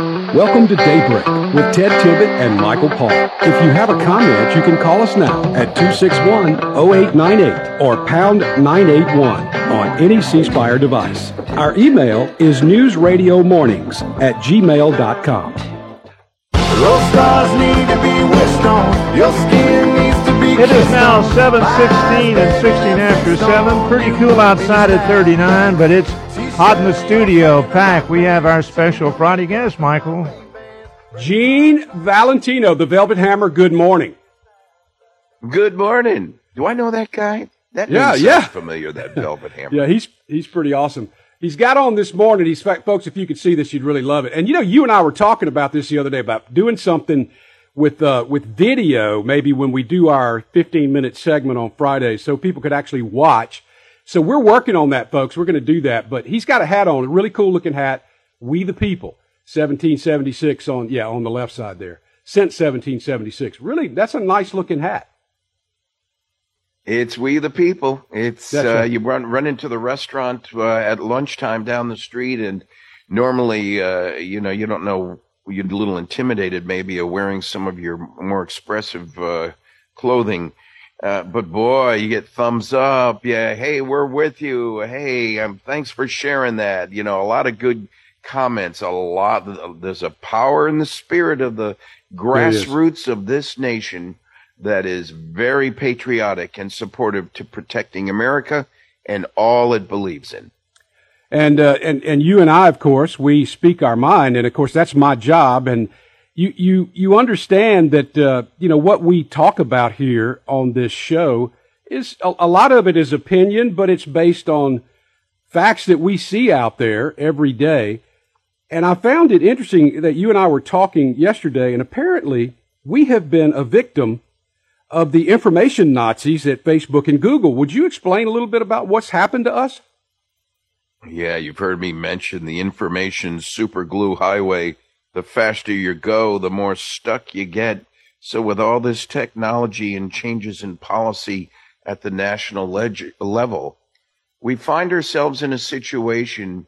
Welcome to Daybreak with Ted Tibbett and Michael Paul. If you have a comment, you can call us now at 261-0898 or pound 981 on any C Spire device. Our email is newsradiomornings at gmail.com. Those stars need to be wished on. Your skin needs to be It is now 7:16 and 16 after 7. Pretty cool outside at 39, but it's hot in the studio. Pack. We have our special Friday guest, Michael. Gene Valentino, the Velvet Hammer, good morning. Good morning. Do I know that guy? That Yeah, yeah. familiar. That Velvet Hammer. Yeah, he's he's pretty awesome. He's got on this morning. He's fact, folks. If you could see this, you'd really love it. And you know, you and I were talking about this the other day about doing something with uh, with video, maybe when we do our 15 minute segment on Friday, so people could actually watch. So we're working on that, folks. We're going to do that. But he's got a hat on, a really cool looking hat. We the people, 1776 on yeah on the left side there. Since 1776, really, that's a nice looking hat. It's we the people. It's uh, right. you run run into the restaurant uh, at lunchtime down the street, and normally, uh, you know, you don't know. You're a little intimidated, maybe, of wearing some of your more expressive uh, clothing. Uh, but boy, you get thumbs up. Yeah, hey, we're with you. Hey, um, thanks for sharing that. You know, a lot of good comments. A lot. There's a power in the spirit of the grassroots of this nation that is very patriotic and supportive to protecting America and all it believes in. And, uh, and, and you and I, of course, we speak our mind. And of course, that's my job. And you, you, you understand that, uh, you know, what we talk about here on this show is a, a lot of it is opinion, but it's based on facts that we see out there every day. And I found it interesting that you and I were talking yesterday, and apparently we have been a victim of the information Nazis at Facebook and Google. Would you explain a little bit about what's happened to us? Yeah, you've heard me mention the information superglue highway. The faster you go, the more stuck you get. So, with all this technology and changes in policy at the national leg- level, we find ourselves in a situation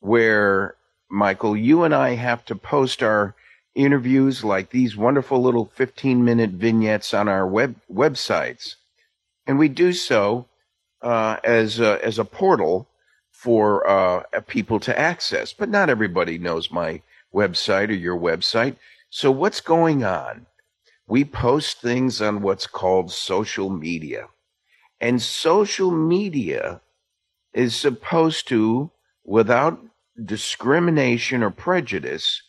where, Michael, you and I have to post our interviews like these wonderful little 15 minute vignettes on our web websites. And we do so uh, as, a, as a portal for uh, people to access. But not everybody knows my website or your website. So, what's going on? We post things on what's called social media. And social media is supposed to, without discrimination or prejudice,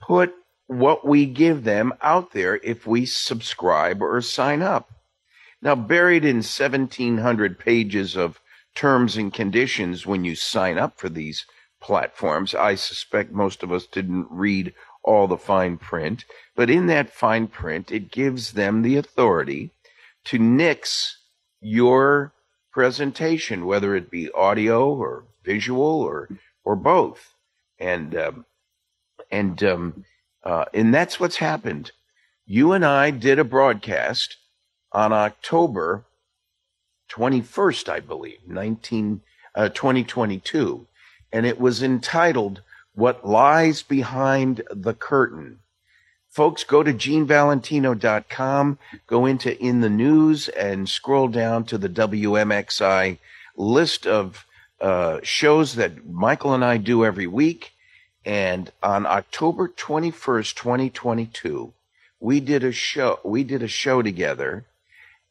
put what we give them out there if we subscribe or sign up. Now, buried in 1700 pages of terms and conditions when you sign up for these platforms, I suspect most of us didn't read all the fine print, but in that fine print, it gives them the authority to nix your presentation, whether it be audio or visual or or both. And um, and um, uh, and that's what's happened. You and I did a broadcast on October 21st, I believe, 19, uh, 2022, and it was entitled "What Lies Behind the Curtain." Folks, go to genevalentino.com, go into In the News, and scroll down to the WMXI list of uh, shows that Michael and I do every week. And on October 21st, 2022, we did a show. We did a show together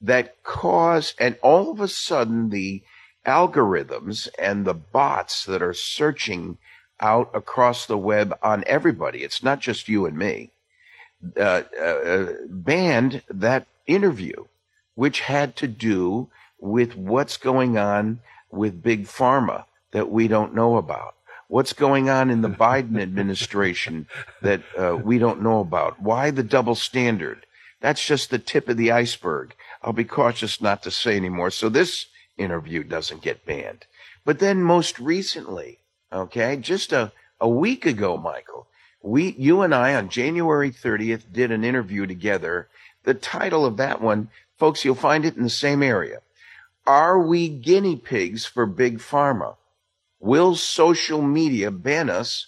that caused, and all of a sudden, the algorithms and the bots that are searching out across the web on everybody. It's not just you and me. Uh, uh, banned that interview, which had to do with what's going on with big pharma that we don't know about. What's going on in the Biden administration that uh, we don't know about? Why the double standard? That's just the tip of the iceberg. I'll be cautious not to say anymore. So this interview doesn't get banned. But then most recently, okay, just a, a week ago, Michael, we, you and I on January 30th did an interview together. The title of that one, folks, you'll find it in the same area. Are we guinea pigs for big pharma? Will social media ban us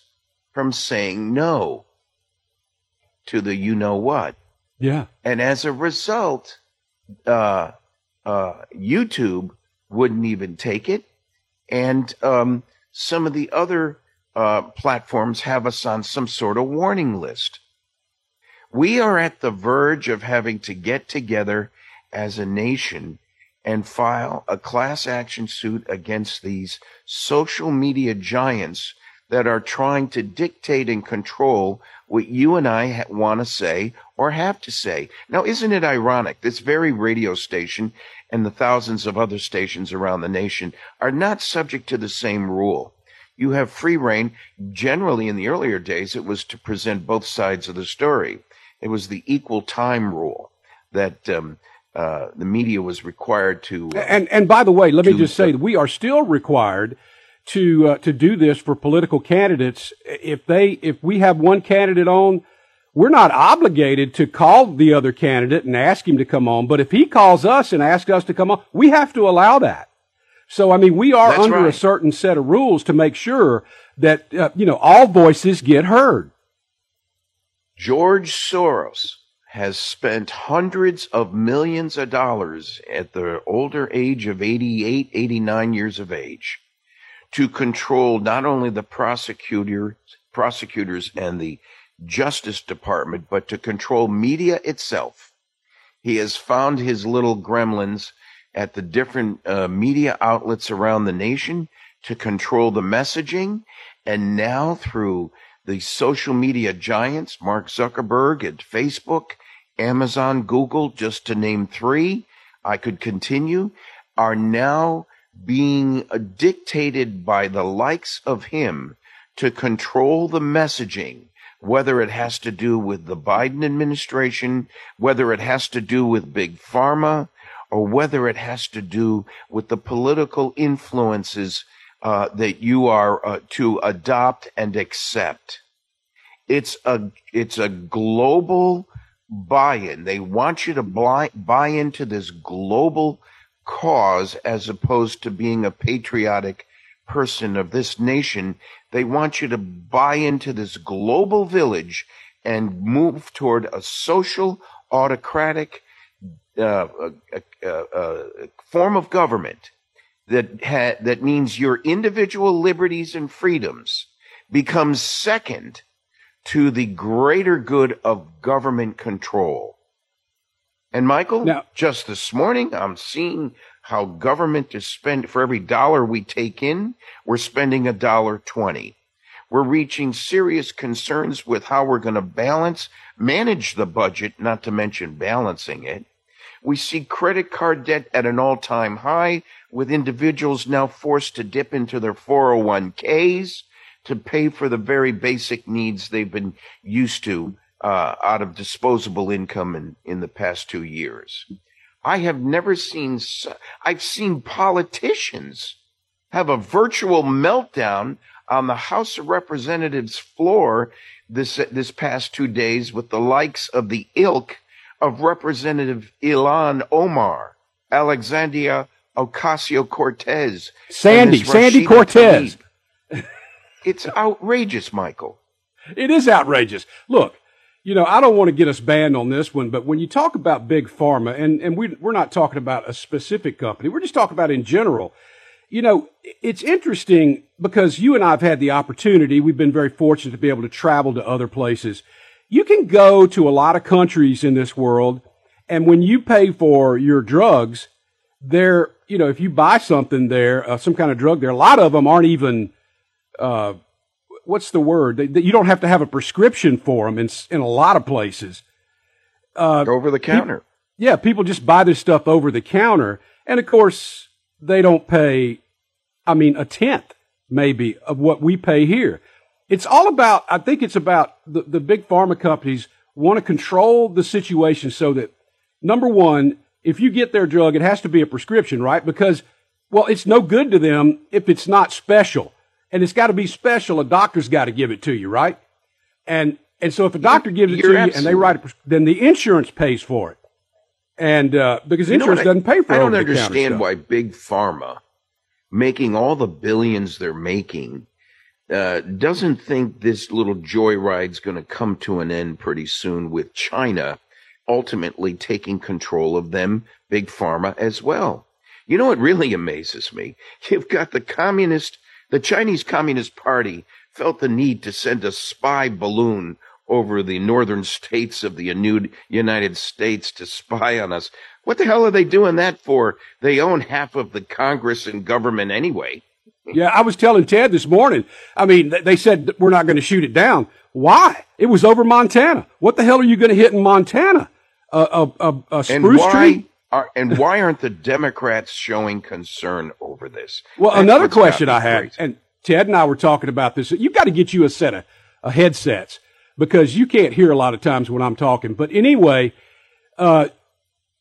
from saying no to the you know what. Yeah. And as a result, uh, uh, YouTube wouldn't even take it. And um, some of the other uh, platforms have us on some sort of warning list. We are at the verge of having to get together as a nation and file a class action suit against these social media giants that are trying to dictate and control what you and I ha- want to say or have to say. Now, isn't it ironic? This very radio station and the thousands of other stations around the nation are not subject to the same rule. You have free reign. Generally, in the earlier days, it was to present both sides of the story. It was the equal time rule that um, uh, the media was required to. Uh, and and by the way, let me just say that we are still required to uh, to do this for political candidates. If they if we have one candidate on, we're not obligated to call the other candidate and ask him to come on. But if he calls us and asks us to come on, we have to allow that. So I mean, we are That's under a certain set of rules to make sure that uh, you know all voices get heard. George Soros has spent hundreds of millions of dollars at the older age of 88, 89 years of age to control not only the prosecutor, prosecutors and the Justice Department, but to control media itself. He has found his little gremlins at the different uh, media outlets around the nation to control the messaging. And now through the social media giants, Mark Zuckerberg at Facebook, Amazon, Google, just to name three, I could continue, are now being dictated by the likes of him to control the messaging, whether it has to do with the Biden administration, whether it has to do with big pharma, or whether it has to do with the political influences uh, that you are uh, to adopt and accept. It's a it's a global buy-in. They want you to buy, buy into this global cause as opposed to being a patriotic person of this nation. They want you to buy into this global village and move toward a social autocratic uh, uh, uh, uh, form of government that ha- that means your individual liberties and freedoms becomes second to the greater good of government control. And Michael, Now- just this morning, I'm seeing how government is spent for every dollar we take in, we're spending a dollar twenty. We're reaching serious concerns with how we're going to balance, manage the budget, not to mention balancing it. We see credit card debt at an all time high, with individuals now forced to dip into their 401ks to pay for the very basic needs they've been used to uh, out of disposable income in, in the past two years. I have never seen, I've seen politicians have a virtual meltdown on the House of Representatives floor this, this past two days with the likes of the ilk of Representative Ilhan Omar, Alexandria Ocasio Cortez, Sandy, Sandy Cortez. It's outrageous, Michael. It is outrageous. Look, you know, I don't want to get us banned on this one, but when you talk about big pharma, and, and we, we're not talking about a specific company, we're just talking about in general. You know, it's interesting because you and I have had the opportunity, we've been very fortunate to be able to travel to other places. You can go to a lot of countries in this world, and when you pay for your drugs, there, you know, if you buy something there, uh, some kind of drug there, a lot of them aren't even uh, what's the word? They, they- you don't have to have a prescription for them in in a lot of places. Uh, over the counter. Yeah, people just buy this stuff over the counter, and of course they don't pay. I mean, a tenth maybe of what we pay here. It's all about. I think it's about the, the big pharma companies want to control the situation so that number one, if you get their drug, it has to be a prescription, right? Because well, it's no good to them if it's not special, and it's got to be special. A doctor's got to give it to you, right? And and so if a doctor gives it You're to you and they write pres- then the insurance pays for it. And uh, because You insurance I- doesn't pay for I don't understand why big pharma, making all the billions they're making, uh, doesn't think this little joyride's going to come to an end pretty soon with China ultimately taking control of them, big pharma as well. You know what really amazes me? You've got the communist, the Chinese Communist Party felt the need to send a spy balloon over the northern states of the United States to spy on us. What the hell are they doing that for? They own half of the Congress and government anyway. Yeah, I was telling Ted this morning. I mean, they said we're not going to shoot it down. Why? It was over Montana. What the hell are you going to hit in Montana? A, a, a, a spruce tree? Are, and why aren't the Democrats showing concern over this? Well, That's another question I had, and Ted and I were talking about this. You've got to get you a set of, of headsets because you can't hear a lot of times when I'm talking. But anyway, uh,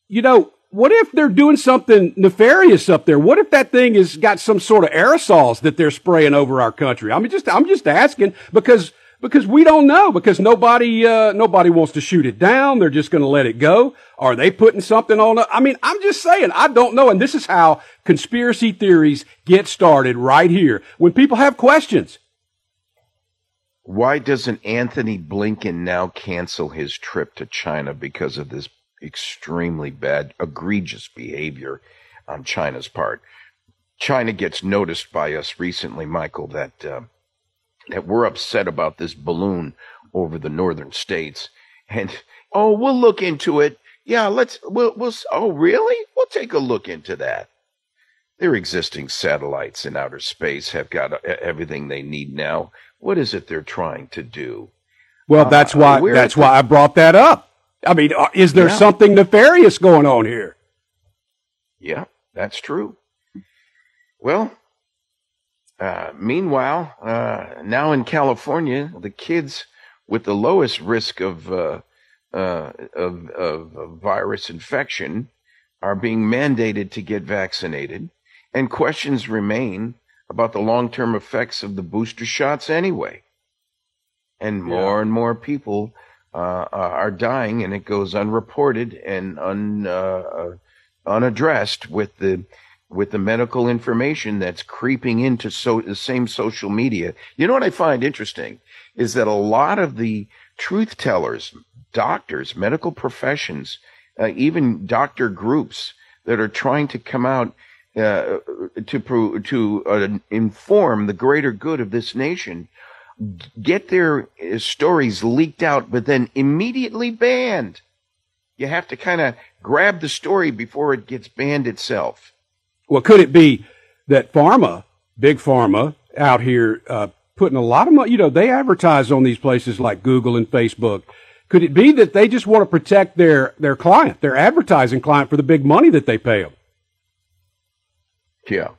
you know, what if they're doing something nefarious up there? What if that thing has got some sort of aerosols that they're spraying over our country? I mean, just I'm just asking because because we don't know because nobody uh, nobody wants to shoot it down. They're just going to let it go. Are they putting something on? I mean, I'm just saying I don't know. And this is how conspiracy theories get started right here when people have questions. Why doesn't Antony Blinken now cancel his trip to China because of this extremely bad, egregious behavior on China's part? China gets noticed by us recently, Michael, that. Uh, that we're upset about this balloon over the northern states. And, oh, we'll look into it. Yeah, let's, we'll, we'll, oh, really? We'll take a look into that. Their existing satellites in outer space have got uh, everything they need now. What is it they're trying to do? Well, that's uh, why, that's the, why I brought that up. I mean, uh, is there yeah. something nefarious going on here? Yeah, that's true. Well, uh, meanwhile, uh, now in California, the kids with the lowest risk of, uh, uh of, of, virus infection are being mandated to get vaccinated, and questions remain about the long term effects of the booster shots anyway. And more yeah. and more people uh, are dying, and it goes unreported and un, unaddressed with the with the medical information that's creeping into so the same social media. You know what I find interesting is that a lot of the truth tellers, doctors, medical professions, uh, even doctor groups that are trying to come out uh, to to uh, inform the greater good of this nation get their uh, stories leaked out, but then immediately banned. You have to kind of grab the story before it gets banned itself. Well, could it be that pharma, big pharma out here, uh, putting a lot of money, you know, they advertise on these places like Google and Facebook. Could it be that they just want to protect their, their client, their advertising client for the big money that they pay them? Yeah.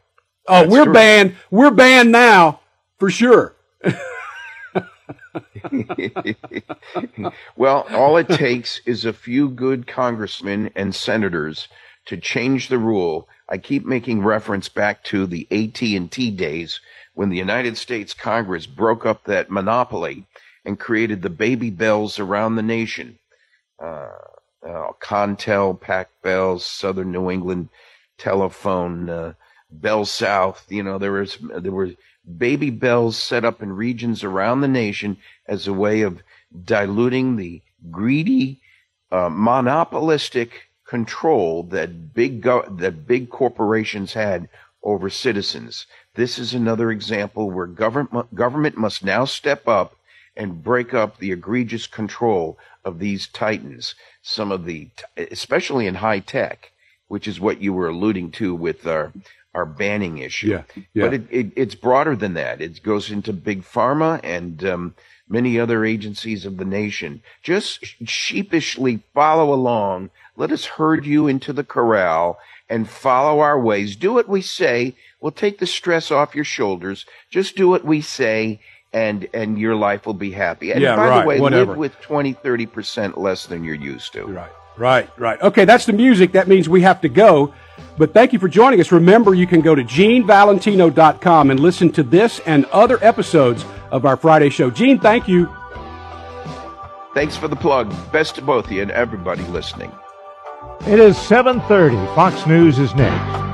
Oh, we're true. banned. We're banned now for sure. well, all it takes is a few good congressmen and senators to change the rule I keep making reference back to the AT&T days when the United States Congress broke up that monopoly and created the baby bells around the nation. Uh, uh, Contel, Pac Bells, Southern New England Telephone, uh, Bell South. You know, there was there were baby bells set up in regions around the nation as a way of diluting the greedy, uh, monopolistic control that big go- that big corporations had over citizens. This is another example where government government must now step up and break up the egregious control of these titans. Some of the, especially in high tech, which is what you were alluding to with our our banning issue. Yeah, yeah. But it, it, it's broader than that. It goes into big pharma and um, many other agencies of the nation. Just sheepishly follow along let us herd you into the corral and follow our ways. Do what we say. We'll take the stress off your shoulders. Just do what we say and and your life will be happy. And yeah, by right, the way, whatever. live with 20, 30% less than you're used to. Right. Right, right. Okay, that's the music. That means we have to go. But thank you for joining us. Remember, you can go to genevalentino.com and listen to this and other episodes of our Friday show. Gene, thank you. Thanks for the plug. Best to both of you and everybody listening. It is 7:30. Fox News is next.